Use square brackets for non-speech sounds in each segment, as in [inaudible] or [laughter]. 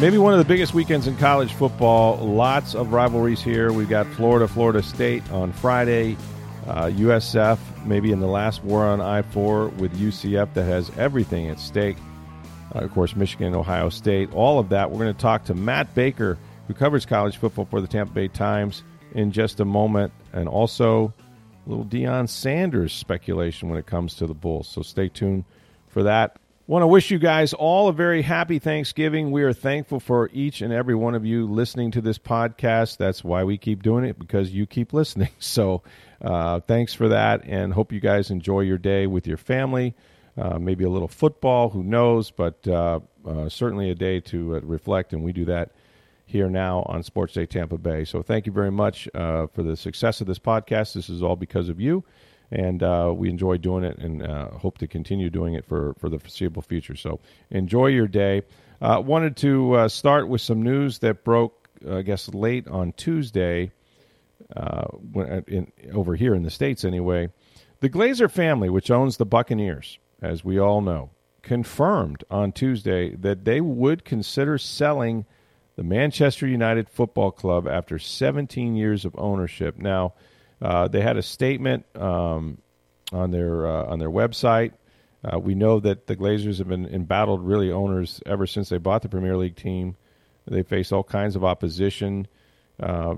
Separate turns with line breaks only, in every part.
Maybe one of the biggest weekends in college football. Lots of rivalries here. We've got Florida, Florida State on Friday. Uh, USF maybe in the last war on I 4 with UCF that has everything at stake. Uh, of course, Michigan, Ohio State, all of that. We're going to talk to Matt Baker, who covers college football for the Tampa Bay Times, in just a moment. And also little Deion Sanders speculation when it comes to the Bulls. So stay tuned for that. Want to wish you guys all a very happy Thanksgiving. We are thankful for each and every one of you listening to this podcast. That's why we keep doing it because you keep listening. [laughs] So, uh, thanks for that, and hope you guys enjoy your day with your family. Uh, maybe a little football, who knows? But uh, uh certainly a day to uh, reflect, and we do that here now on Sports Day Tampa Bay. So, thank you very much uh, for the success of this podcast. This is all because of you and uh, we enjoy doing it and uh, hope to continue doing it for, for the foreseeable future. So enjoy your day. Uh, wanted to uh, start with some news that broke, I guess, late on Tuesday, uh, when, uh, in, over here in the States anyway. The Glazer family, which owns the Buccaneers, as we all know, confirmed on Tuesday that they would consider selling the Manchester United Football Club after 17 years of ownership. Now, uh, they had a statement um, on their uh, on their website. Uh, we know that the Glazers have been embattled really owners ever since they bought the Premier League team. They face all kinds of opposition. Uh,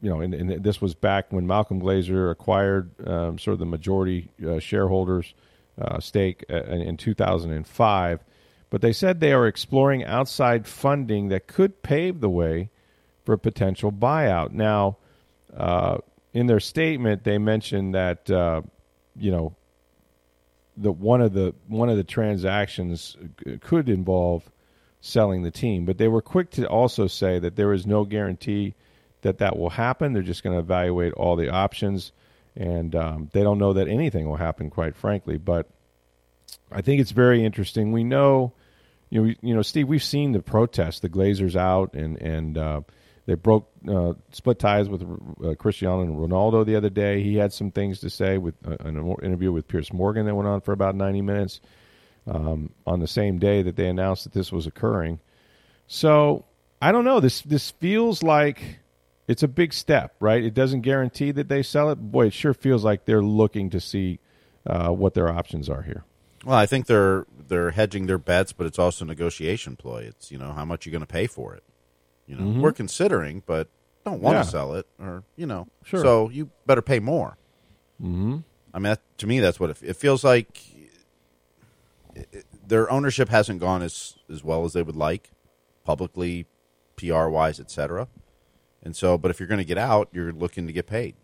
you know, and, and, this was back when Malcolm Glazer acquired um, sort of the majority uh, shareholders stake in, in 2005. But they said they are exploring outside funding that could pave the way for a potential buyout. Now, uh, in their statement, they mentioned that uh, you know that one of the one of the transactions could involve selling the team, but they were quick to also say that there is no guarantee that that will happen. They're just going to evaluate all the options, and um, they don't know that anything will happen, quite frankly. But I think it's very interesting. We know, you know, you know, Steve. We've seen the protests, the Glazers out, and and uh, they broke uh, split ties with uh, Cristiano and Ronaldo the other day. He had some things to say with uh, an interview with Piers Morgan that went on for about 90 minutes um, on the same day that they announced that this was occurring. So I don't know. This this feels like it's a big step, right? It doesn't guarantee that they sell it. Boy, it sure feels like they're looking to see uh, what their options are here.
Well, I think they're they're hedging their bets, but it's also a negotiation ploy. It's you know how much you're going to pay for it. You know, mm-hmm. we're considering, but don't want to yeah. sell it, or you know, sure. so you better pay more.
Mm-hmm.
I mean, that, to me, that's what it, it feels like. It, their ownership hasn't gone as as well as they would like, publicly, PR wise, etc. And so, but if you're going to get out, you're looking to get paid.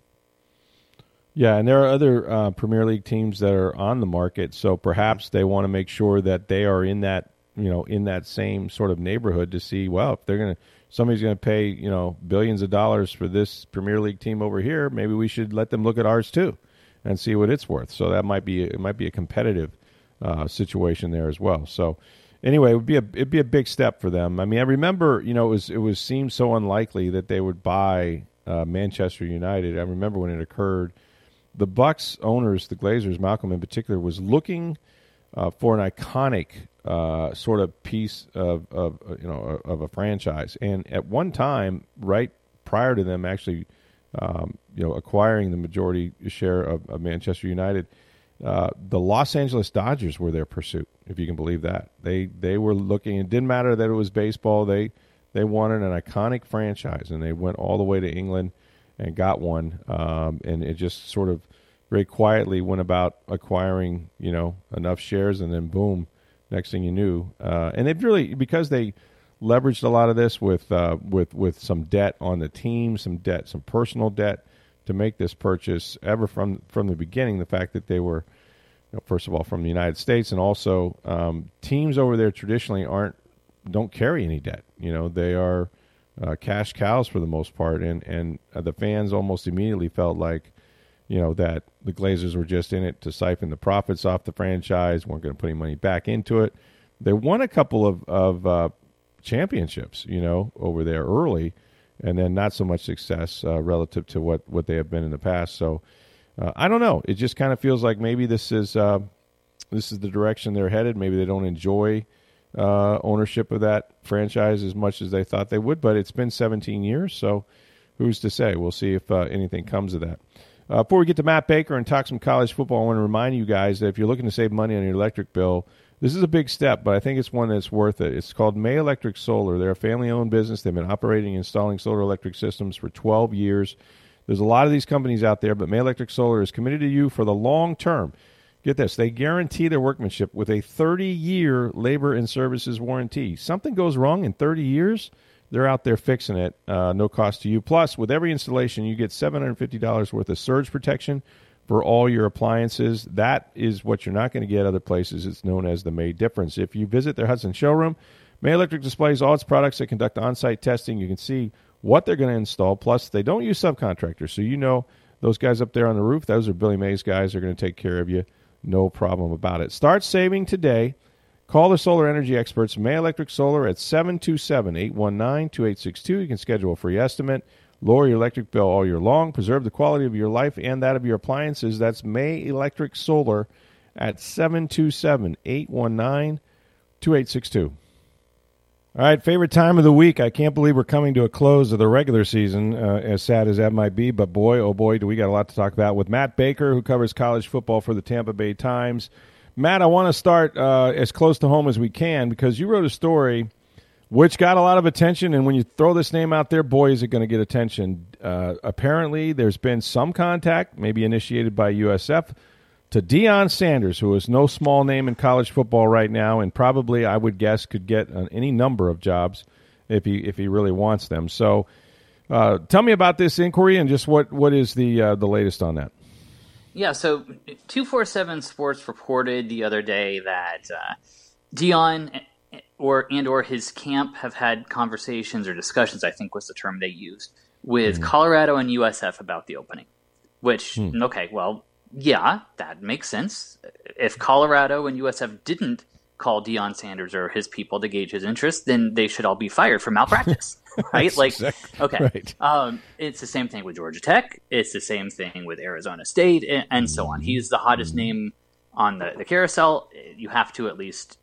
Yeah, and there are other uh, Premier League teams that are on the market, so perhaps they want to make sure that they are in that you know in that same sort of neighborhood to see well if they're going to somebody's going to pay you know billions of dollars for this Premier League team over here, maybe we should let them look at ours too, and see what it's worth. So that might be it might be a competitive uh, situation there as well. So anyway, it would be a it'd be a big step for them. I mean, I remember you know it was it was seemed so unlikely that they would buy uh, Manchester United. I remember when it occurred. The Bucks owners, the Glazers, Malcolm in particular, was looking uh, for an iconic uh, sort of piece of, of uh, you know of a franchise. And at one time, right prior to them actually, um, you know, acquiring the majority share of, of Manchester United, uh, the Los Angeles Dodgers were their pursuit. If you can believe that, they they were looking. It didn't matter that it was baseball. They they wanted an iconic franchise, and they went all the way to England and got one. Um, and it just sort of very quietly went about acquiring, you know, enough shares, and then boom, next thing you knew, uh, and they've really because they leveraged a lot of this with uh, with with some debt on the team, some debt, some personal debt to make this purchase. Ever from from the beginning, the fact that they were you know, first of all from the United States, and also um, teams over there traditionally aren't don't carry any debt. You know, they are uh, cash cows for the most part, and and the fans almost immediately felt like, you know, that the Glazers were just in it to siphon the profits off the franchise, weren't going to put any money back into it. They won a couple of of uh, championships, you know, over there early, and then not so much success uh, relative to what what they have been in the past. So. Uh, I don't know. It just kind of feels like maybe this is uh, this is the direction they're headed. Maybe they don't enjoy uh, ownership of that franchise as much as they thought they would. But it's been 17 years, so who's to say? We'll see if uh, anything comes of that. Uh, before we get to Matt Baker and talk some college football, I want to remind you guys that if you're looking to save money on your electric bill, this is a big step, but I think it's one that's worth it. It's called May Electric Solar. They're a family owned business. They've been operating and installing solar electric systems for 12 years. There's a lot of these companies out there, but May Electric Solar is committed to you for the long term. Get this, they guarantee their workmanship with a 30 year labor and services warranty. Something goes wrong in 30 years, they're out there fixing it, uh, no cost to you. Plus, with every installation, you get $750 worth of surge protection for all your appliances. That is what you're not going to get other places. It's known as the May difference. If you visit their Hudson showroom, May Electric displays all its products. They conduct on site testing. You can see what they're going to install. Plus, they don't use subcontractors. So you know those guys up there on the roof, those are Billy Mays guys. They're going to take care of you no problem about it. Start saving today. Call the solar energy experts, May Electric Solar, at 727 819 2862. You can schedule a free estimate. Lower your electric bill all year long. Preserve the quality of your life and that of your appliances. That's May Electric Solar at 727 819 2862. All right, favorite time of the week. I can't believe we're coming to a close of the regular season, uh, as sad as that might be. But boy, oh boy, do we got a lot to talk about with Matt Baker, who covers college football for the Tampa Bay Times. Matt, I want to start uh, as close to home as we can because you wrote a story which got a lot of attention. And when you throw this name out there, boy, is it going to get attention. Uh, apparently, there's been some contact, maybe initiated by USF to Deion Sanders, who is no small name in college football right now, and probably I would guess could get any number of jobs if he if he really wants them. So, uh, tell me about this inquiry and just what what is the uh, the latest on that.
Yeah, so two four seven Sports reported the other day that uh, Deion or and or his camp have had conversations or discussions. I think was the term they used with mm. Colorado and USF about the opening. Which mm. okay, well yeah, that makes sense. If Colorado and USF didn't call Deion Sanders or his people to gauge his interest, then they should all be fired for malpractice, [laughs] [laughs] right? like, exactly okay, right. um, it's the same thing with Georgia Tech. It's the same thing with Arizona State, and, and so on. He's the hottest mm-hmm. name on the, the carousel. You have to at least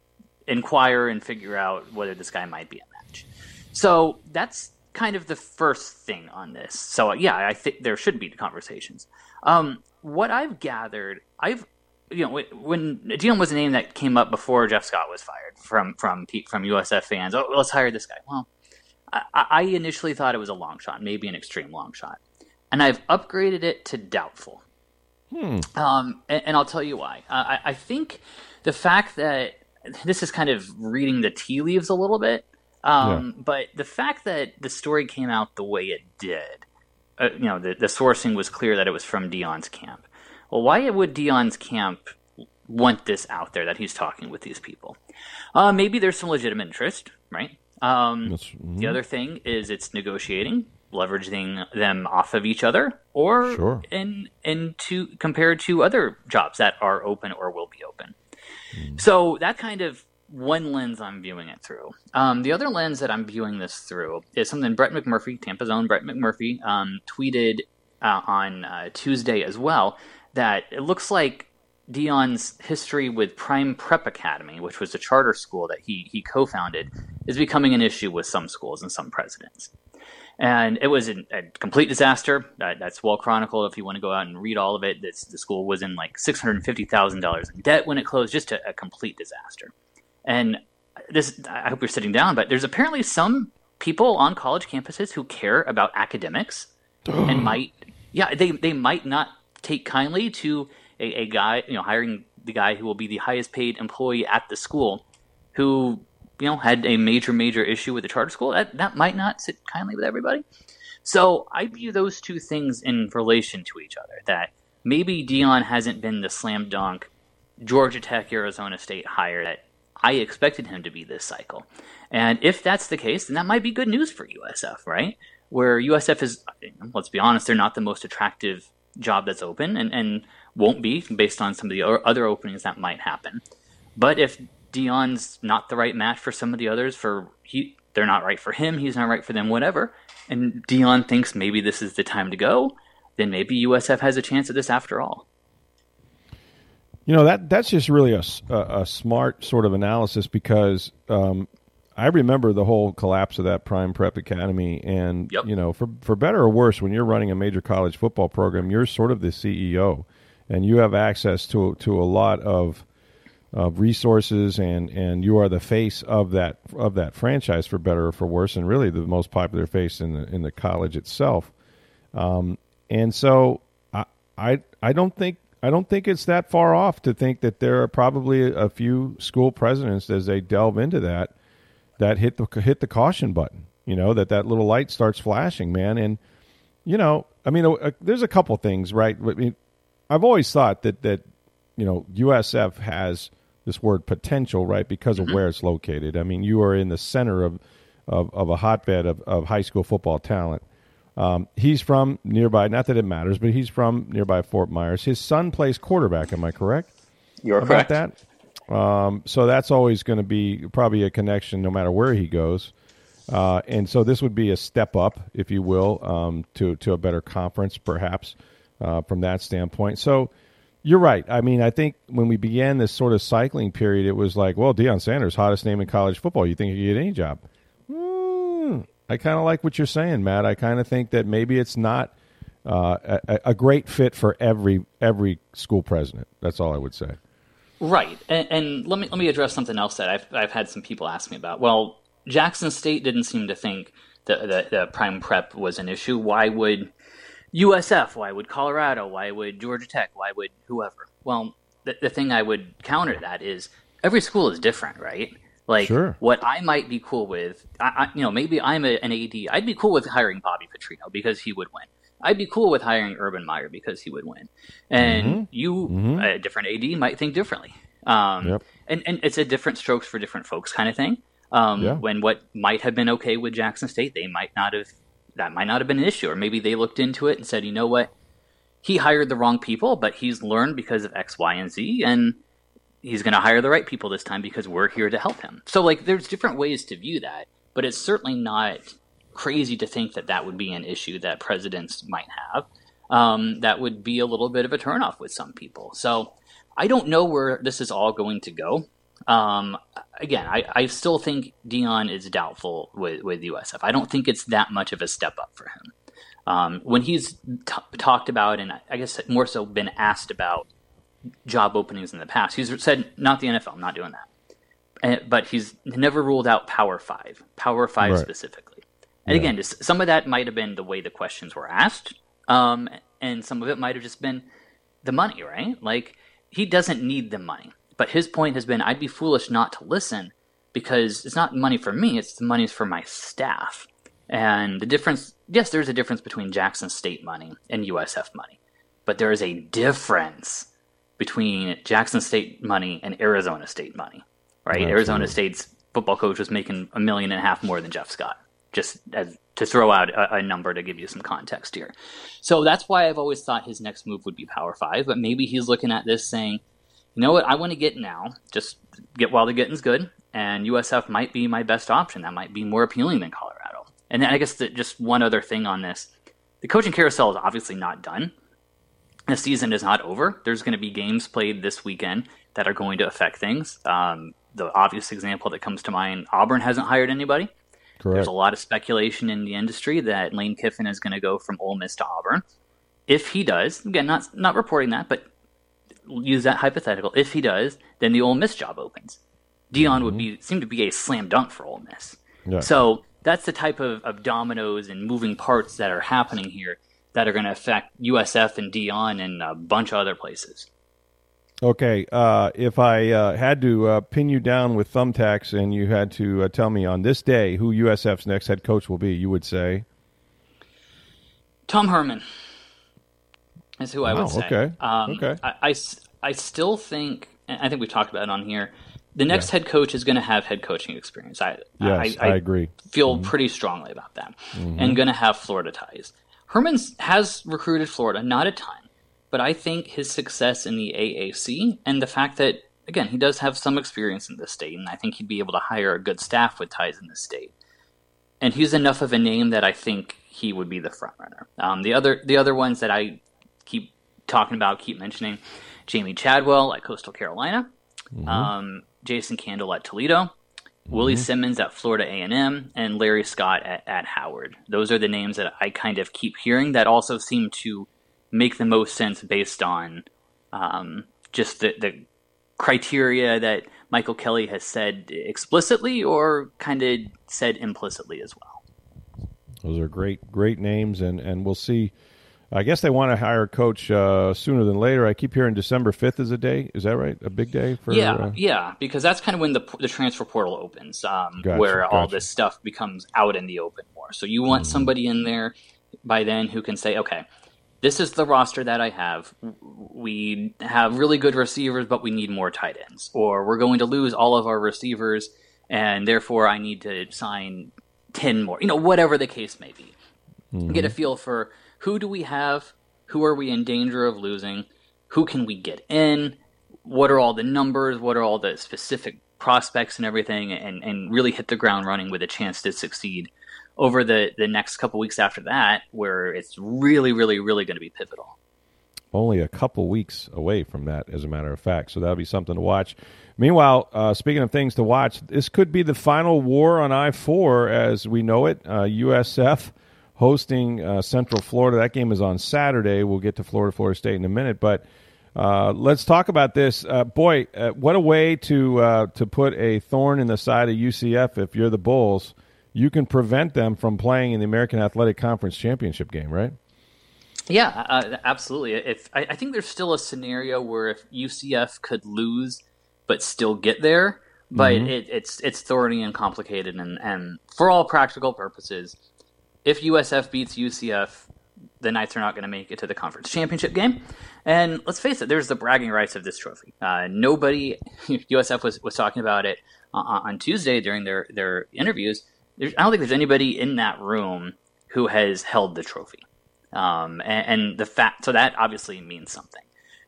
inquire and figure out whether this guy might be a match. So that's kind of the first thing on this. So yeah, I think there should be conversations. Um, what I've gathered, I've you know when Deion was a name that came up before Jeff Scott was fired from from from USF fans. Oh, let's hire this guy. Well, I, I initially thought it was a long shot, maybe an extreme long shot, and I've upgraded it to doubtful. Hmm. Um, and, and, I'll tell you why. Uh, I, I think the fact that this is kind of reading the tea leaves a little bit. Um, yeah. But the fact that the story came out the way it did, uh, you know, the, the sourcing was clear that it was from Deion's camp. Well, why would Deion's camp want this out there that he's talking with these people? Uh, maybe there's some legitimate interest, right? Um, mm-hmm. The other thing is it's negotiating, leveraging them off of each other, or sure. in in to compared to other jobs that are open or will be open. Mm. So that kind of one lens I'm viewing it through. Um, the other lens that I'm viewing this through is something Brett McMurphy, Tampa's own Brett McMurphy, um, tweeted uh, on uh, Tuesday as well that it looks like Deion's history with Prime Prep Academy, which was a charter school that he he co-founded, is becoming an issue with some schools and some presidents. And it was a, a complete disaster. That, that's well chronicled. If you want to go out and read all of it, this, the school was in like six hundred fifty thousand dollars in debt when it closed. Just a, a complete disaster. And this, I hope you're sitting down, but there's apparently some people on college campuses who care about academics [gasps] and might, yeah, they, they might not take kindly to a, a guy, you know, hiring the guy who will be the highest paid employee at the school who, you know, had a major, major issue with the charter school. That, that might not sit kindly with everybody. So I view those two things in relation to each other. That maybe Deion hasn't been the slam dunk Georgia Tech, Arizona State hire that I expected him to be this cycle. And if that's the case, then that might be good news for USF, right? Where USF is, let's be honest, they're not the most attractive job that's open and, and won't be based on some of the other openings that might happen. But if Deion's not the right match for some of the others, for he they're not right for him, he's not right for them, whatever, and Dion thinks maybe this is the time to go, then maybe USF has a chance at this after all.
You know that that's just really a, a, a smart sort of analysis because um, I remember the whole collapse of that Prime Prep Academy, and yep. you know, for for better or worse, when you're running a major college football program, you're sort of the CEO, and you have access to to a lot of of resources, and and you are the face of that of that franchise for better or for worse, and really the most popular face in the in the college itself. Um, and so I I I don't think I don't think it's that far off to think that there are probably a few school presidents as they delve into that that hit the hit the caution button. You know that that little light starts flashing, man. And you know, I mean, uh, there's a couple things, right? I mean, I've always thought that that you know USF has this word potential, right, because of mm-hmm. where it's located. I mean, you are in the center of of, of a hotbed of, of high school football talent. Um, he's from nearby. Not that it matters, but he's from nearby Fort Myers. His son plays quarterback. Am I correct?
You're correct.
that. Um, so that's always going to be probably a connection, no matter where he goes. Uh, and so this would be a step up, if you will, um, to to a better conference, perhaps uh, from that standpoint. So you're right. I mean, I think when we began this sort of cycling period, it was like, well, Deion Sanders, hottest name in college football. You think he could get any job? I kind of like what you're saying, Matt. I kind of think that maybe it's not uh, a, a, great fit for every every school president. That's all I would say.
Right, and, and, let me let me address something else that I've I've had some people ask me about. Well, Jackson State didn't seem to think that the, the prime prep was an issue. Why would USF? Why would Colorado? Why would Georgia Tech? Why would whoever? Well, the, the thing I would counter that is every school is different, right? Like sure. what I might be cool with, I, I, you know, maybe I'm a, an AD. I'd be cool with hiring Bobby Petrino because he would win. I'd be cool with hiring Urban Meyer because he would win. And mm-hmm. you, mm-hmm. a different AD, might think differently. Um, yep. and, and it's a different strokes for different folks kind of thing. Um, yeah. When what might have been okay with Jackson State, they might not have. That might not have been an issue, or maybe they looked into it and said, you know what, he hired the wrong people, but he's learned because of X, Y, and Z, and he's going to hire the right people this time because we're here to help him. So like there's different ways to view that, but it's certainly not crazy to think that that would be an issue that presidents might have. Um, that would be a little bit of a turnoff with some people. So I don't know where this is all going to go. Um, again, I, I, still think Deion is doubtful with, with USF. I don't think it's that much of a step up for him. Um, when he's t- talked about, and I guess more so been asked about job openings in the past. He's said, not the NFL, I'm not doing that. And, but he's never ruled out Power Five, Power Five right. specifically. And yeah. again, just, some of that might have been the way the questions were asked, um, and some of it might have just been the money, right? Like, he doesn't need the money. But his point has been, I'd be foolish not to listen because it's not money for me, it's the money for my staff. And the difference, yes, there's a difference between Jackson State money and USF money, but there is a difference between Jackson State money and Arizona State money, right? Absolutely. Arizona State's football coach was making a million and a half more than Jeff Scott, just as to throw out a, a, number to give you some context here. So that's why I've always thought his next move would be Power Five, but maybe he's looking at this saying, you know what, I want to get now, just get while the getting's good, and USF might be my best option. That might be more appealing than Colorado. And then I guess just one other thing on this. The coaching carousel is obviously not done the season is not over. There's going to be games played this weekend that are going to affect things. Um, the obvious example that comes to mind Auburn hasn't hired anybody. Correct. There's a lot of speculation in the industry that Lane Kiffin is going to go from Ole Miss to Auburn. If he does, again, not not reporting that, but use that hypothetical. If he does, then the Ole Miss job opens. Deion mm-hmm. would be seem to be a slam dunk for Ole Miss. Yeah. So that's the type of, of dominoes and moving parts that are happening here that are going to affect USF and Deion and a bunch of other places.
Okay, uh, if I uh, had to uh, pin you down with thumbtacks and you had to uh, tell me on this day who USF's next head coach will be, you would say
Tom Herman is who I would say.
Okay. Um, okay.
I, I, I still think and I think we've talked about it on here. The next
Yeah.
head coach is going to have head coaching experience. I
Yes, I agree.
Feel pretty strongly about that, and going to have Florida ties. Herman's has recruited Florida, not a ton, but I think his success in the AAC and the fact that again he does have some experience in this state, and I think he'd be able to hire a good staff with ties in this state and he's enough of a name that I think he would be the front runner. Um, the other the other ones that I keep talking about, keep mentioning, Jamey Chadwell at Coastal Carolina, um, Jason Candle at Toledo, Willie Simmons at Florida A and M, and Larry Scott at, at Howard. Those are the names that I kind of keep hearing that also seem to make the most sense based on um, just the, the criteria that Michael Kelly has said explicitly or kind of said implicitly as well.
Those are great, great names, and and we'll see. I guess they want to hire a coach uh, sooner than later. I keep hearing December fifth is a day. Is that right? A big day for
yeah,
uh,
yeah, because that's kind of when the the transfer portal opens, um,
Gotcha,
where all this stuff becomes out in the open more. So you want somebody in there by then who can say, okay, this is the roster that I have. We have really good receivers, but we need more tight ends, or we're going to lose all of our receivers, and therefore I need to sign ten more. You know, whatever the case may be. Mm-hmm. Get a feel for who do we have, who are we in danger of losing, who can we get in, what are all the numbers, what are all the specific prospects and everything, and, and really hit the ground running with a chance to succeed over the, the next couple weeks after that, where it's really, really, really going to be pivotal.
only a couple weeks away from that, as a matter of fact. So that'll be something to watch. Meanwhile, uh, speaking of things to watch, this could be the final war on I 4 as we know it. Uh, USF hosting uh, Central Florida. That game is on Saturday. We'll get to Florida, Florida State in a minute. But uh, let's talk about this. Uh, boy, uh, what a way to, to put a thorn in the side of UCF if you're the Bulls. You can prevent them from playing in the American Athletic Conference championship game, right?
Yeah, uh, absolutely. If I, I think there's still a scenario where if UCF could lose but still get there, but it, it's it's thorny and complicated, and, and for all practical purposes, if USF beats UCF, the Knights are not going to make it to the conference championship game. And let's face it, there's the bragging rights of this trophy. Uh, nobody, [laughs] USF was, was talking about it on, on Tuesday during their, their interviews. There's, I don't think there's anybody in that room who has held the trophy. Um, and, and the fact, so that obviously means something.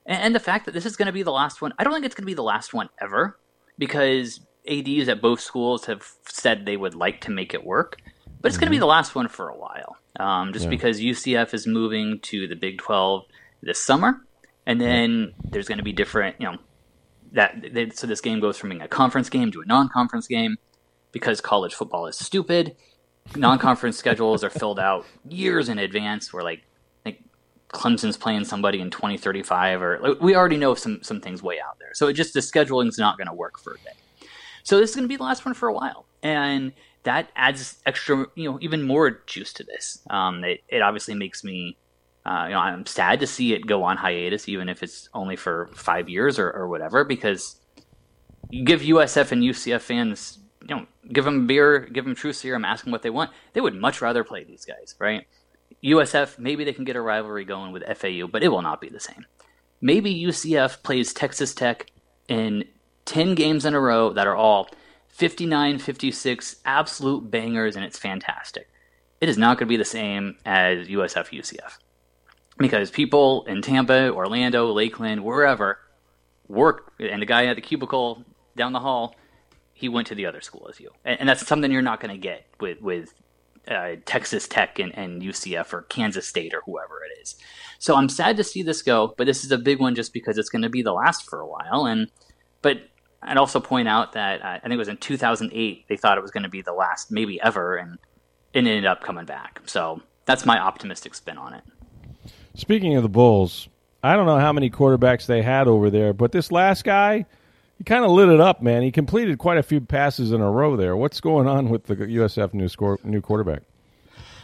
And, and the fact that this is going to be the last one, I don't think it's going to be the last one ever because ADs at both schools have said they would like to make it work, but it's going to be the last one for a while. Um, just because UCF is moving to the Big 12 this summer, and then there's going to be different, you know, that they, so this game goes from being a conference game to a non-conference game because college football is stupid. Non-conference schedules are filled out years in advance. Where like, like Clemson's playing somebody in 2035, or like, we already know some some things way out there. So it just the scheduling's not going to work for a bit. So this is going to be the last one for a while, and that adds extra, you know, even more juice to this. Um, it, it obviously makes me, uh, you know, I'm sad to see it go on hiatus, even if it's only for five years or, or whatever, because you give USF and UCF fans, you know, give them beer, give them true serum, ask them what they want. They would much rather play these guys, right? USF, maybe they can get a rivalry going with FAU, but it will not be the same. Maybe UCF plays Texas Tech in 10 games in a row that are all 59, 56, absolute bangers, and it's fantastic. It is not going to be the same as USF UCF. Because people in Tampa, Orlando, Lakeland, wherever, work, and the guy at the cubicle down the hall, he went to the other school as you. And, and that's something you're not going to get with, with uh, Texas Tech and, and UCF or Kansas State or whoever it is. So I'm sad to see this go, but this is a big one just because it's going to be the last for a while. And but I'd also point out that uh, I think it was in 2008 they thought it was going to be the last, maybe ever, and it ended up coming back. So that's my optimistic spin on it.
Speaking of the Bulls, I don't know how many quarterbacks they had over there, but this last guy, he kind of lit it up, man. He completed quite a few passes in a row there. What's going on with the USF new score, new quarterback?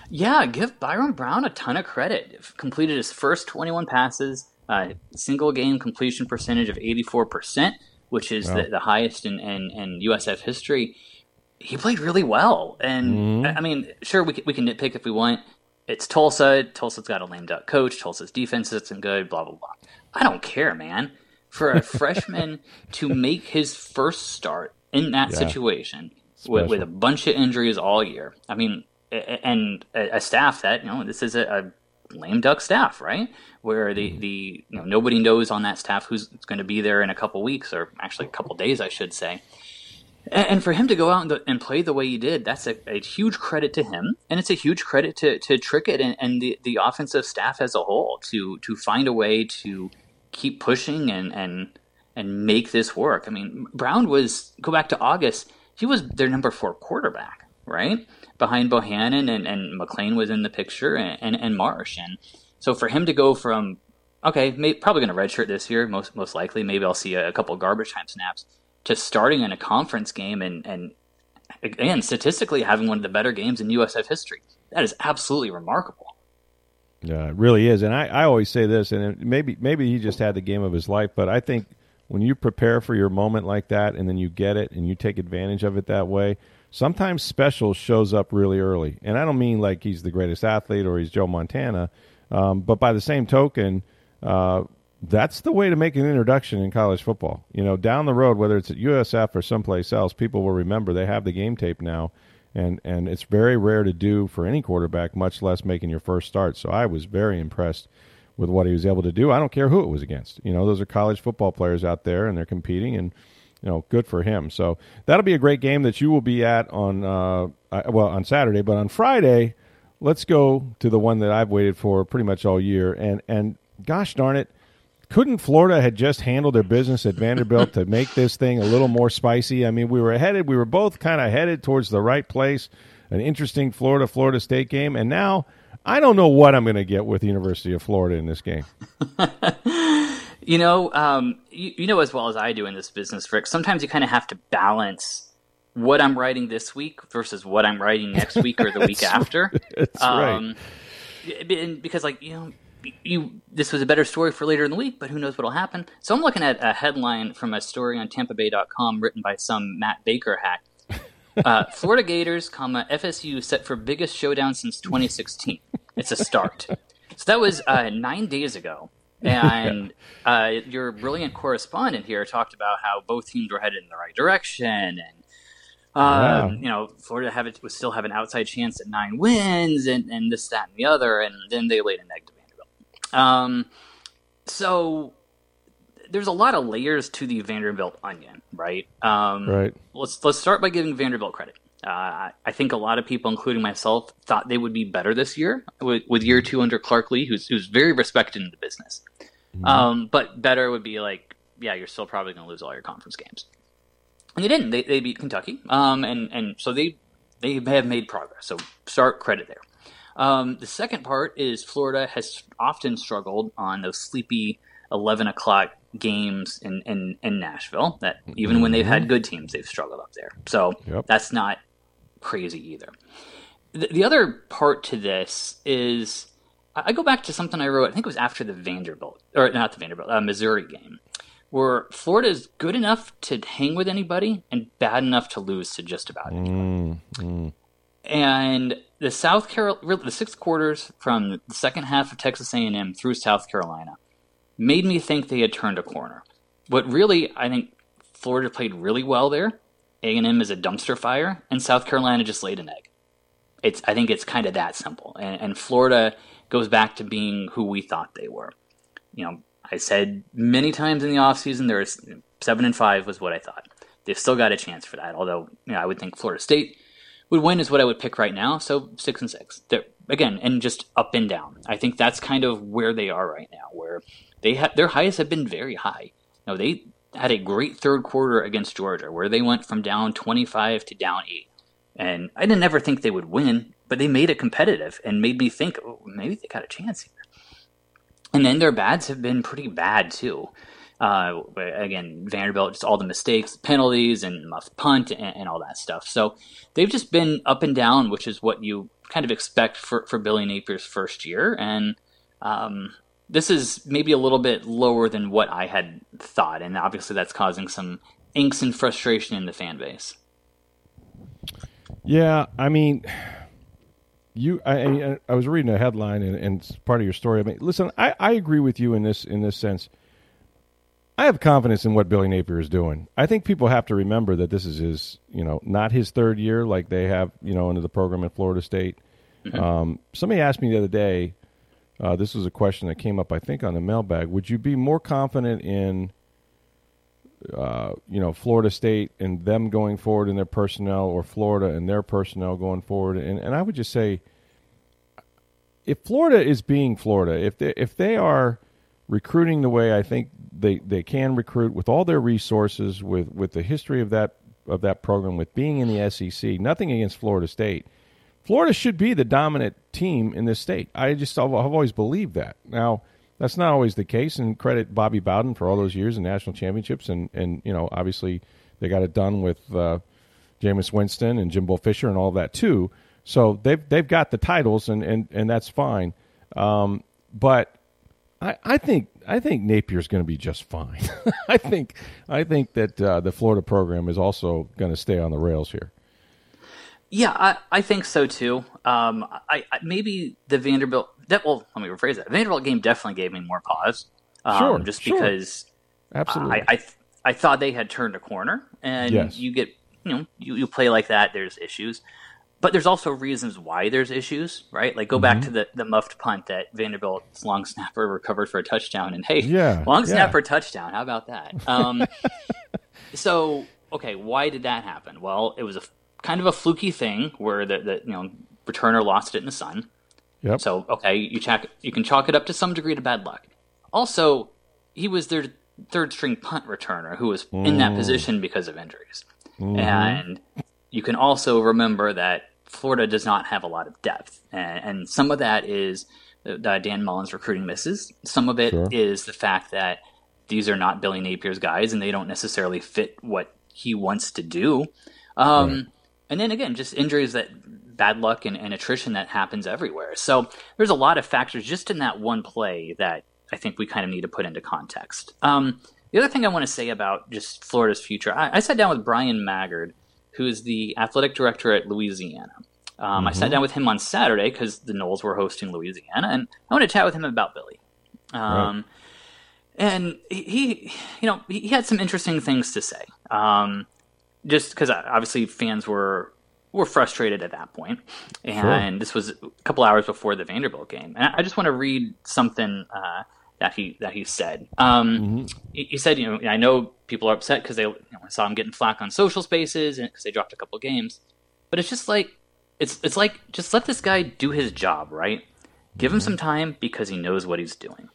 Yeah, give Byron Brown a ton of credit. Completed his first 21 passes, uh, single game completion percentage of 84%, which is
Wow.
the, the highest in, in, in USF history. He played really well. And, I I mean, sure, we can, we can nitpick if we want. It's Tulsa. Tulsa's got a lame duck coach. Tulsa's defense isn't good, blah, blah, blah. I don't care, man. For a freshman [laughs] to make his first start in that
Yeah.
situation with, with a bunch of injuries all year. I mean, and a, staff that you know this is a, a lame duck staff, right? Where the mm-hmm. the you know nobody knows on that staff who's going to be there in a couple weeks or actually a couple days, I should say. And, and for him to go out and, and play the way he did, that's a, a huge credit to him, and it's a huge credit to to Trickett and, and the, the offensive staff as a whole to to find a way to keep pushing and and and make this work. I mean, Brown was go back to August. He was their number four quarterback, right behind Bohanon, and and McClain was in the picture, and and, and Marsh, and so for him to go from okay, may, probably going to redshirt this year, most most likely. Maybe I'll see a, a couple garbage time snaps to starting in a conference game and and again statistically having one of the better games in USF history. That is absolutely remarkable.
Yeah, it really is. And I, I always say this, and maybe maybe he just had the game of his life, but I think when you prepare for your moment like that and then you get it and you take advantage of it that way, sometimes special shows up really early. And I don't mean like he's the greatest athlete or he's Joe Montana, um, but by the same token, uh, that's the way to make an introduction in college football. You know, down the road, whether it's at USF or someplace else, people will remember they have the game tape now, and and it's very rare to do for any quarterback, much less making your first start. So I was very impressed with what he was able to do. I don't care who it was against. You know, those are college football players out there, and they're competing, and you know, good for him. So that'll be a great game that you will be at on uh, well on Saturday, but on Friday, let's go to the one that I've waited for pretty much all year, and and gosh darn it couldn't Florida had just handled their business at Vanderbilt to make this thing a little more spicy? I mean, we were headed, we were both kind of headed towards the right place. An interesting Florida Florida State game, and now I don't know what I'm going to get with the University of Florida in this game. [laughs]
You know, um, you, you know as well as I do in this business, Rick. Sometimes you kind of have to balance what I'm writing this week versus what I'm writing next week or the week [laughs] after.
That's
Um, and because like you know you this was a better story for later in the week but who knows what'll happen. So i'm looking at a headline from a story on tampabay.com written by some matt baker hack. Uh, [laughs] florida gators comma fsu set for biggest showdown since 2016 it's a start. So that was uh, nine days ago. And [laughs] uh, your brilliant correspondent here talked about how both teams were headed in the right direction and
Wow.
um, you know, Florida have it, would still have an outside chance at nine wins and, and this, that, and the other, and then they laid an egg to Vanderbilt. Um, so there's a lot of layers to the Vanderbilt onion, right? Um,
Right.
Let's let's start by giving Vanderbilt credit. Uh, I- think a lot of people, including myself, thought they would be better this year with, with year two under Clark Lea, who's who's very respected in the business. Um, but better would be like, yeah, you're still probably going to lose all your conference games and they didn't. They, they beat Kentucky, um, and and so they they have made progress. So start credit there. Um, the second part is Florida has often struggled on those sleepy eleven o'clock games in, in, in Nashville. That even when they've had good teams, they've struggled up there. So
Yep.
that's not crazy either. The, the other part to this is I go back to something I wrote. I think it was after the Vanderbilt or not the Vanderbilt uh, Missouri game where Florida is good enough to hang with anybody and bad enough to lose to just about anyone. And the South Carolina, the six quarters from the second half of Texas A&M through South Carolina made me think they had turned a corner. What really, I think Florida played really well there. A&M is a dumpster fire, and South Carolina just laid an egg. It's, I think it's kind of that simple. And, and Florida goes back to being who we thought they were you know, I said many times in the offseason there was seven and five was what I thought. They've still got a chance for that. Although, you know, I would think Florida State would win is what I would pick right now. So six and six. They're, again, and just up and down. I think that's kind of where they are right now, where they have their highs have been very high. Now they had a great third quarter against Georgia, where they went from down twenty five to down eight. And I didn't ever think they would win, but they made it competitive and made me think oh, maybe they got a chance here. And then their bads have been pretty bad too. Uh, again, Vanderbilt, just all the mistakes, penalties, and muffed punt, and, and all that stuff. So they've just been up and down, which is what you kind of expect for, for Billy Napier's first year. And um, this is maybe a little bit lower than what I had thought. And obviously, that's causing some angst and frustration in the fan base.
Yeah, I mean, you. I, I, I was reading a headline and, and part of your story. I mean, listen, I, I agree with you in this in this sense. I have confidence in what Billy Napier is doing. I think people have to remember that this is his, you know, not his third year like they have, you know, under the program at Florida State. Mm-hmm. Um, somebody asked me the other day. Uh, this was a question that came up, I think, on the mailbag. Would you be more confident in, uh, you know, Florida State and them going forward in their personnel, or Florida and their personnel going forward? And and I would just say, if Florida is being Florida, if they if they are recruiting the way I think they, they can recruit with all their resources, with, with the history of that of that program, with being in the SEC. Nothing against Florida State. Florida should be the dominant team in this state. I just I've always believed that. Now that's not always the case, and credit Bobby Bowden for all those years in national championships, and and you know obviously they got it done with uh, Jameis Winston and Jimbo Fisher and all of that too. So they've they've got the titles, and and and that's fine. Um, but I, I think I think Napier's going to be just fine. [laughs] I think I think that uh, the Florida program is also going to stay on the rails here.
Yeah, I, I think so too. Um, I, I, maybe the Vanderbilt. That, well, let me rephrase that. The Vanderbilt game definitely gave me more pause. Um,
sure,
just
sure.
because
absolutely,
I, I, I thought they had turned a corner, and
yes.
you get you know you, you play like that. There's issues but there's also reasons why there's issues, right? Like go mm-hmm. back to the, the muffed punt that Vanderbilt's long [laughs] snapper recovered for a touchdown, and hey,
yeah,
long
yeah.
snapper touchdown. How about that? Um, [laughs] so okay, why did that happen? Well, it was a kind of a fluky thing where the, the you know returner lost it in the sun.
Yep.
So okay, you you can chalk it up to some degree to bad luck. Also, he was their third string punt returner who was mm. in that mm. position because of injuries,
mm-hmm.
and you can also remember that Florida does not have a lot of depth, and, and some of that is uh, Dan Mullen's recruiting misses. Some of it
sure.
is the fact that these are not Billy Napier's guys, and they don't necessarily fit what he wants to do. Um,
right.
And then again, just injuries that bad luck and, and, attrition that happens everywhere. So there's a lot of factors just in that one play that I think we kind of need to put into context. Um, the other thing I want to say about just Florida's future, I, I sat down with Bryan Maggard who is the athletic director at Louisiana. Um,
mm-hmm.
I sat down with him on Saturday because the Noles were hosting Louisiana, and I want to chat with him about Billy. Um,
right.
And he, you know, he had some interesting things to say. Um, just because obviously fans were were frustrated at that point, and
sure.
this was a couple hours before the Vanderbilt game. And I just want to read something uh, that he that he said. Um,
mm-hmm.
he, he, said, you know, I know people are upset because they you know, saw him getting flack on social spaces and because they dropped a couple games, but it's just like it's it's like just let this guy do his job, right? Give
mm-hmm.
him some time because he knows what he's doing.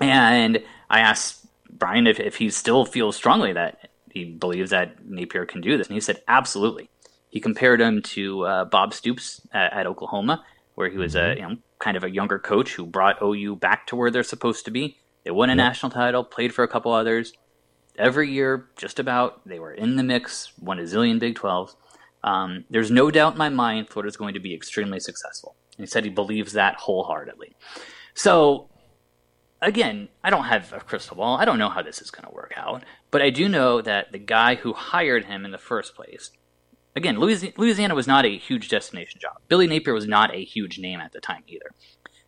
And I asked Bryan if, if he still feels strongly that he believes that Napier can do this, and he said absolutely. He compared him to uh, Bob Stoops at, at Oklahoma, where he was a
Mm-hmm.
you know kind of a younger coach who brought OU back to where they're supposed to be. They won a
Yep.
national title, played for a couple others. Every year, just about, they were in the mix, won a zillion Big 12s. Um, there's no doubt in my mind Florida's going to be extremely successful. And he said he believes that wholeheartedly. So, again, I don't have a crystal ball. I don't know how this is going to work out. But I do know that the guy who hired him in the first place again, Louisiana was not a huge destination job. Billy Napier was not a huge name at the time either.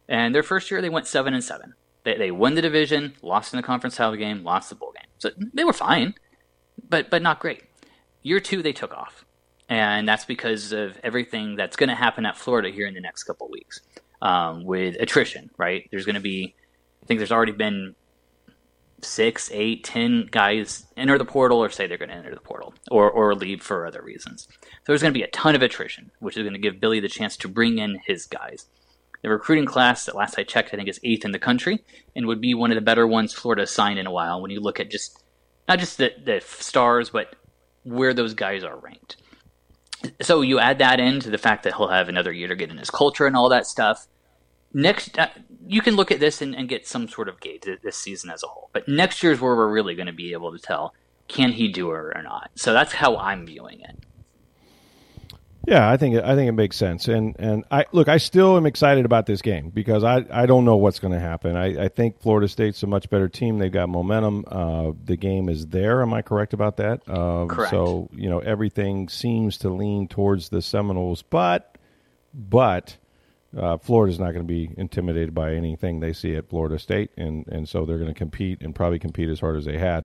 And their first year, they went seven and seven. They, they won the division, lost in the conference title game, lost the bowl game. So they were fine, but but not great. Year two, they took off, and that's because of everything that's going to happen at Florida here in the next couple weeks um, with attrition. Right? There's going to be, I think there's already been six, eight, ten guys enter the portal or say they're going to enter the portal or, or leave for other reasons. So there's going to be a ton of attrition, which is going to give Billy the chance to bring in his guys. The recruiting class, that last I checked, I think is eighth in the country and would be one of the better ones Florida signed in a while when you look at just not just the, the stars, but where those guys are ranked. So you add that into the fact that he'll have another year to get in his culture and all that stuff. Next uh, you can look at this and, and, get some sort of gauge this season as a whole. But next year's where we're really going to be able to tell can he do it or not? So that's how i'm viewing it
yeah i think i think it makes sense. And and i look i still am excited about this game because i i don't know what's going to happen. I, I think florida state's a much better team. They've got momentum. Uh, the game is there. Am i correct about that? Uh,
correct.
so you know everything seems to lean towards the seminoles but but uh, Florida's not going to be intimidated by anything they see at Florida State, and and so they're going to compete and probably compete as hard as they had.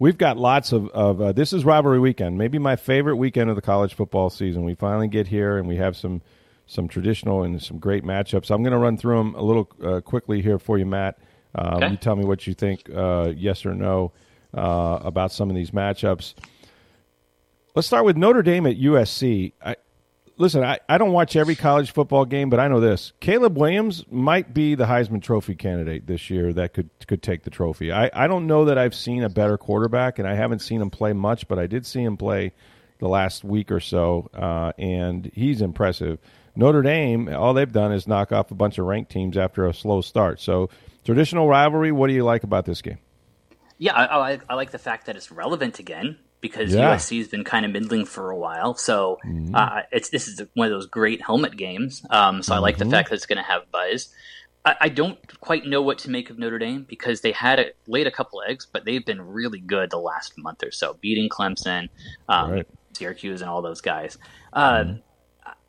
We've got lots of, of uh, this is rivalry weekend, maybe my favorite weekend of the college football season. We finally get here and we have some some traditional and some great matchups. I'm going to run through them a little uh, quickly here for you, Matt. Um, okay. You tell me what you think, uh, yes or no, uh, about some of these matchups. Let's start with Notre Dame at USC. I, listen, I, I don't watch every college football game, but I know this: Caleb Williams might be the Heisman Trophy candidate this year that could could take the trophy. I, I don't know that I've seen a better quarterback, and I haven't seen him play much, but I did see him play the last week or so, uh, and he's impressive. Notre Dame, all they've done is knock off a bunch of ranked teams after a slow start. So, traditional rivalry. What do you like about this game?
Yeah, I, I, I like the fact that it's relevant again because yeah. USC has been kind of middling for a while. So mm-hmm. uh, it's this is one of those great helmet games. Um, so mm-hmm. I like the mm-hmm. fact that it's going to have buzz. I, I, don't quite know what to make of Notre Dame because they had a, laid a couple eggs, but they've been really good the last month or so, beating Clemson, um, right. Syracuse, and all those guys. Uh, mm-hmm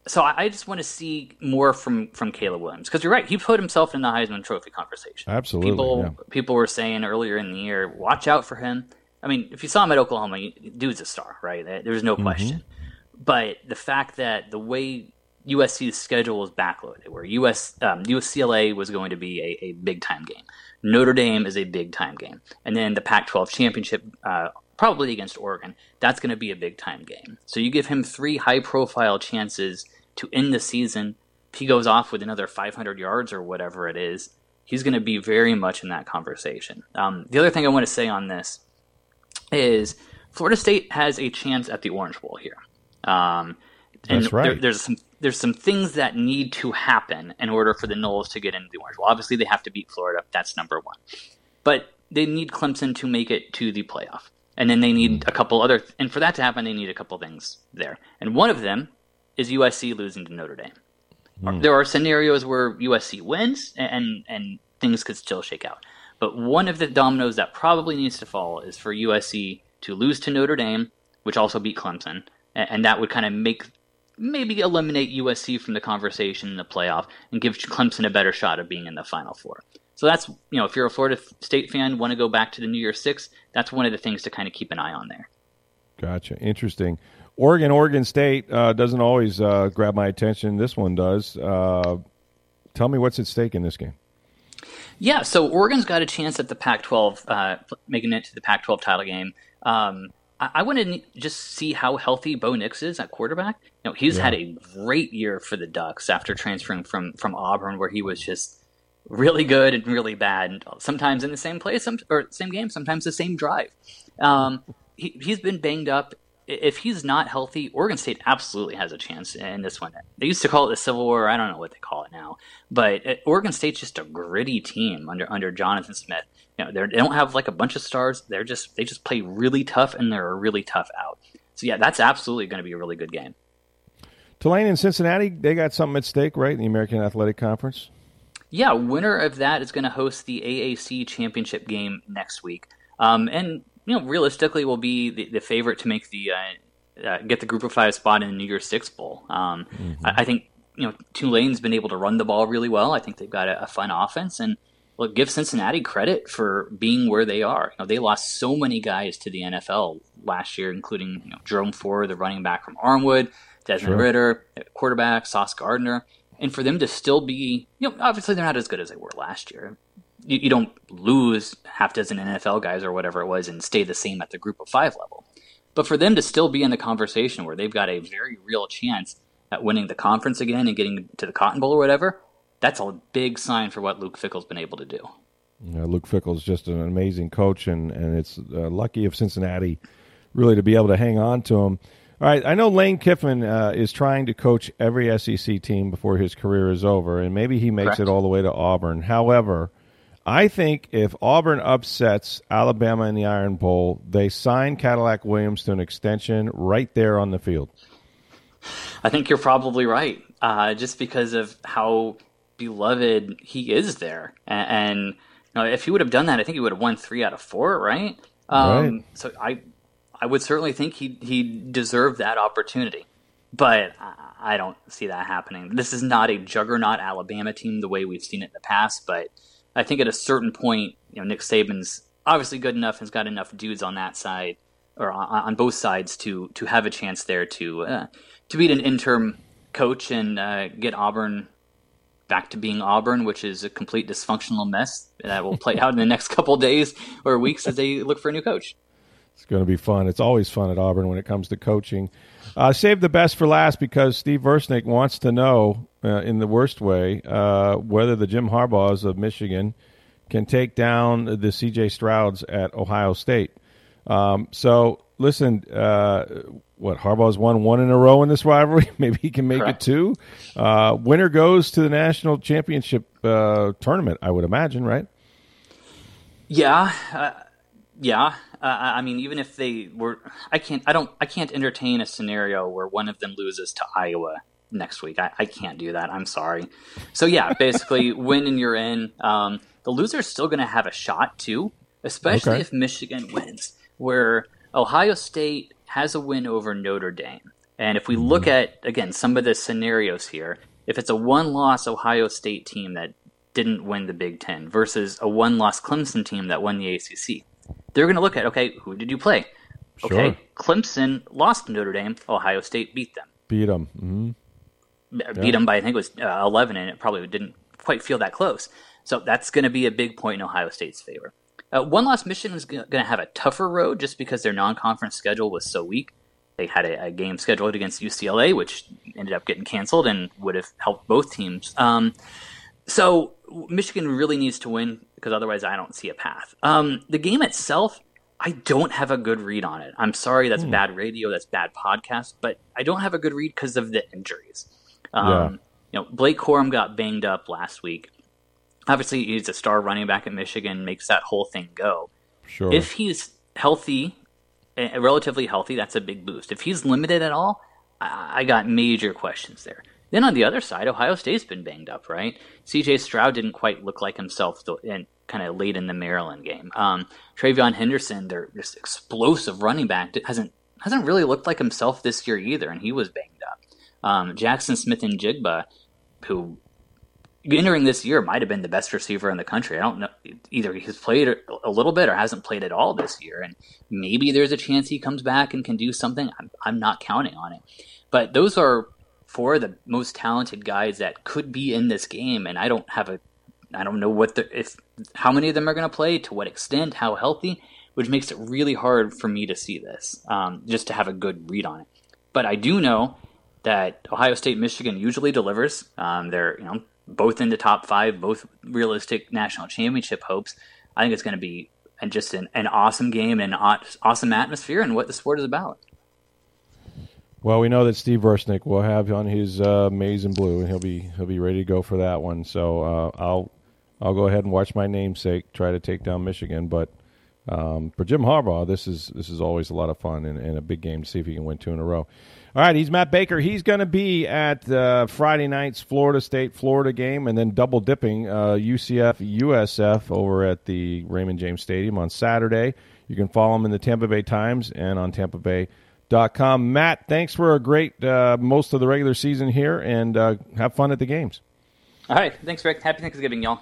so I, I just want to see more from from Caleb Williams because you're right. He put himself in the Heisman Trophy conversation.
Absolutely.
People
yeah.
people were saying earlier in the year, watch out for him. I mean, if you saw him at Oklahoma, dude's a star, right? There's no mm-hmm. question. Mm-hmm. But the fact that the way USC's schedule was backloaded, where US um, UCLA was going to be a, a big time game, Notre Dame is a big time game, and then the Pac-12 championship uh, probably against Oregon. That's going to be a big time game. So you give him three high profile chances to end the season. If he goes off with another 500 yards or whatever it is, he's going to be very much in that conversation. Um, the other thing I want to say on this is Florida State has a chance at the Orange Bowl here. Um,
and That's right. There,
there's some there's some things that need to happen in order for the Noles to get into the Orange Bowl. Obviously, they have to beat Florida. That's number one. But they need Clemson to make it to the playoff and then they need a couple other and for that to happen they need a couple things there and one of them is usc losing to notre dame mm. there are scenarios where usc wins and and things could still shake out but one of the dominoes that probably needs to fall is for usc to lose to notre dame which also beat clemson and, that would kind of make maybe eliminate usc from the conversation in the playoff and give clemson a better shot of being in the final four so that's you know if you're a Florida State fan, want to go back to the New Year Six, that's one of the things to kind of keep an eye on there.
Gotcha. Interesting. Oregon, Oregon State uh, doesn't always uh, grab my attention. This one does. Uh, tell me what's at stake in this game.
Yeah, so Oregon's got a chance at the Pac-12, uh, making it to the Pac-12 title game. Um, I, I want to just see how healthy Bo Nix is at quarterback. You know, he's yeah. had a great year for the Ducks after transferring from from Auburn, where he was just really good and really bad, and sometimes in the same place some, or same game, sometimes the same drive. Um, he, he's been banged up. If he's not healthy, Oregon State absolutely has a chance in this one. They used to call it the Civil War. I don't know what they call it now, but uh, Oregon State's just a gritty team under under Jonathan Smith. You know, they don't have like a bunch of stars. They're just they just play really tough, and they're a really tough out. So yeah, that's absolutely going to be a really good game.
Tulane and Cincinnati, they got something at stake, right? In the American Athletic Conference.
Yeah, winner of that is going to host the AAC championship game next week, um, and you know realistically will be the, the favorite to make the uh, uh, get the Group of Five spot in the New Year's Six Bowl. Um, mm-hmm. I, I, think you know Tulane's been able to run the ball really well. I think they've got a, a fun offense, and look, give Cincinnati credit for being where they are. You know, they lost so many guys to the NFL last year, including you know, Jerome Ford, the running back from Armwood, Desmond sure. Ridder, quarterback Sauce Gardner and for them to still be, you know, obviously they're not as good as they were last year. You, you don't lose half dozen NFL guys or whatever it was and stay the same at the group of five level. But for them to still be in the conversation where they've got a very real chance at winning the conference again and getting to the Cotton Bowl or whatever, that's a big sign for what Luke Fickell's been able to do.
Yeah, Luke Fickell's just an amazing coach, and, and it's uh, lucky of Cincinnati really to be able to hang on to him. All right, I know Lane Kiffin uh, is trying to coach every SEC team before his career is over, and maybe he makes
Correct.
it all the way to Auburn. However, I think if Auburn upsets Alabama in the Iron Bowl, they sign Cadillac Williams to an extension right there on the field.
I think you're probably right, uh, just because of how beloved he is there. And, and you know, if he would have done that, I think he would have won three out of four, right? Um,
Right.
So I, I would certainly think he he deserved that opportunity, but I, I don't see that happening. This is not a juggernaut Alabama team the way we've seen it in the past, but I think at a certain point, you know, Nick Saban's obviously good enough and has got enough dudes on that side or on, on both sides to to have a chance there to uh, to beat an interim coach and uh, get Auburn back to being Auburn, which is a complete dysfunctional mess that will play [laughs] out in the next couple days or weeks as they look for a new coach.
It's going to be fun. It's always fun at Auburn when it comes to coaching. Uh, save the best for last because Steve Versnick wants to know, uh, in the worst way, uh, whether the Jim Harbaughs of Michigan can take down the C.J. Strouds at Ohio State. Um, so, listen, uh, what Harbaugh's won one in a row in this rivalry. [laughs] Maybe he can make
Correct.
it two. Uh, winner goes to the national championship uh, tournament. I would imagine, right?
Yeah, yeah. Uh, I I mean, even if they were, I can't. I don't. I can't entertain a scenario where one of them loses to Iowa next week. I, I can't do that. I'm sorry. So yeah, [laughs] basically, win and you're in. Um, the loser's still going to have a shot too, especially
Okay.
if Michigan wins. Where Ohio State has a win over Notre Dame, and if we look at again some of the scenarios here, if it's a one-loss Ohio State team that didn't win the Big Ten versus a one-loss Clemson team that won the ACC, they're going to look at okay, who did you play? Okay,
Sure.
Clemson lost to Notre Dame. Ohio State beat them.
Beat them. hmm
Beat them by I think it was uh, 11, and it probably didn't quite feel that close. So that's going to be a big point in Ohio State's favor. Uh, one loss Michigan is going to have a tougher road just because their non-conference schedule was so weak. They had a, a game scheduled against UCLA, which ended up getting canceled and would have helped both teams. Um, so Michigan really needs to win because otherwise I don't see a path. Um, the game itself, I don't have a good read on it. I'm sorry, that's bad radio, that's bad podcast, but I don't have a good read because of the injuries. Um,
Yeah.
You know, Blake Corum got banged up last week. Obviously, he's a star running back at Michigan, makes that whole thing go.
Sure.
If he's healthy, eh, relatively healthy, that's a big boost. If he's limited at all, I I got major questions there. Then on the other side, Ohio State's been banged up, right? C.J. Stroud didn't quite look like himself in, kind of late in the Maryland game. Um, TreVeyon Henderson, their this explosive running back, hasn't hasn't really looked like himself this year either, and he was banged up. Um, Jaxon Smith-Njigba, who entering this year might have been the best receiver in the country. I don't know either he's played a little bit or hasn't played at all this year, and maybe there's a chance he comes back and can do something. I'm, I'm not counting on it, but those are four of the most talented guys that could be in this game, and I don't have a, I don't know what the if how many of them are going to play, to what extent, how healthy, which makes it really hard for me to see this, um, just to have a good read on it. But I do know that Ohio State, Michigan usually delivers. Um, they're you know both in the top five, both realistic national championship hopes. I think it's going to be and just an, an awesome game and aw- awesome atmosphere and what the sport is about.
Well, we know that Steve Versnick will have on his uh, maize and blue, and he'll be he'll be ready to go for that one. So uh, I'll I'll go ahead and watch my namesake try to take down Michigan. But um, for Jim Harbaugh, this is this is always a lot of fun and, and a big game to see if he can win two in a row. All right, he's Matt Baker. He's going to be at uh, Friday night's Florida State Florida game, and then double dipping uh, UCF USF over at the Raymond James Stadium on Saturday. You can follow him in the Tampa Bay Times and on Tampa Bay dot com. Matt, thanks for a great uh, most of the regular season here, and uh, have fun at the games.
All right, thanks, Rick. Happy Thanksgiving, y'all.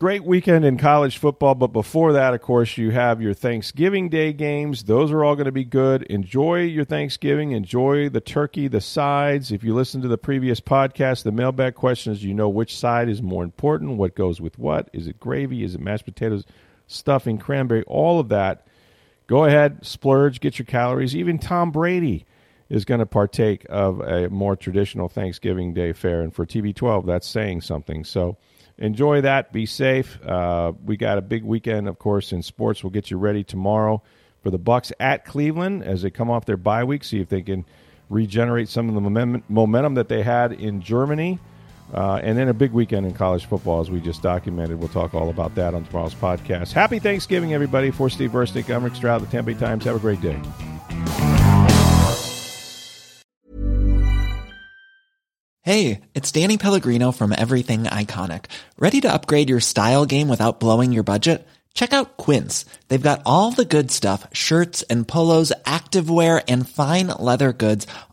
Great weekend in college football, but before that, of course, you have your Thanksgiving Day games. Those are all going to be good. Enjoy your Thanksgiving. Enjoy the turkey, the sides. If you listen to the previous podcast, the mailbag questions, you know which side is more important, what goes with what. Is it gravy? Is it mashed potatoes, stuffing, cranberry? All of that. Go ahead, splurge, get your calories. Even Tom Brady is going to partake of a more traditional Thanksgiving Day fare. And for TB12, that's saying something. So enjoy that. Be safe. Uh, we got a big weekend, of course, in sports. We'll get you ready tomorrow for the Bucs at Cleveland as they come off their bye week. See if they can regenerate some of the momentum that they had in Germany. Uh, and then a big weekend in college football, as we just documented. We'll talk all about that on tomorrow's podcast. Happy Thanksgiving, everybody. For Steve Versnick, I'm Rick Stroud, the Tampa Bay Times. Have a great day.
Hey, it's Danny Pellegrino from Everything Iconic. Ready to upgrade your style game without blowing your budget? Check out Quince. They've got all the good stuff shirts and polos, activewear, and fine leather goods,